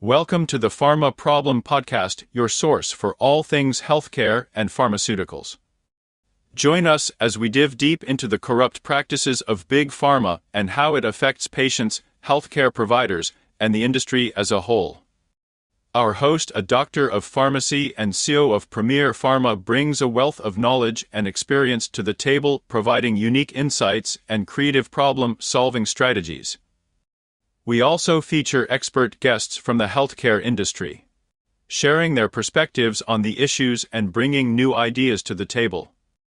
Welcome to the Pharma Problem Podcast, your source for all things healthcare and pharmaceuticals. Join us as we dive deep into the corrupt practices of big pharma and how it affects patients, healthcare providers, and the industry as a whole. Our host, a doctor of pharmacy and CEO of Premier Pharma, brings a wealth of knowledge and experience to the table, providing unique insights and creative problem solving strategies. We also feature expert guests from the healthcare industry, sharing their perspectives on the issues and bringing new ideas to the table.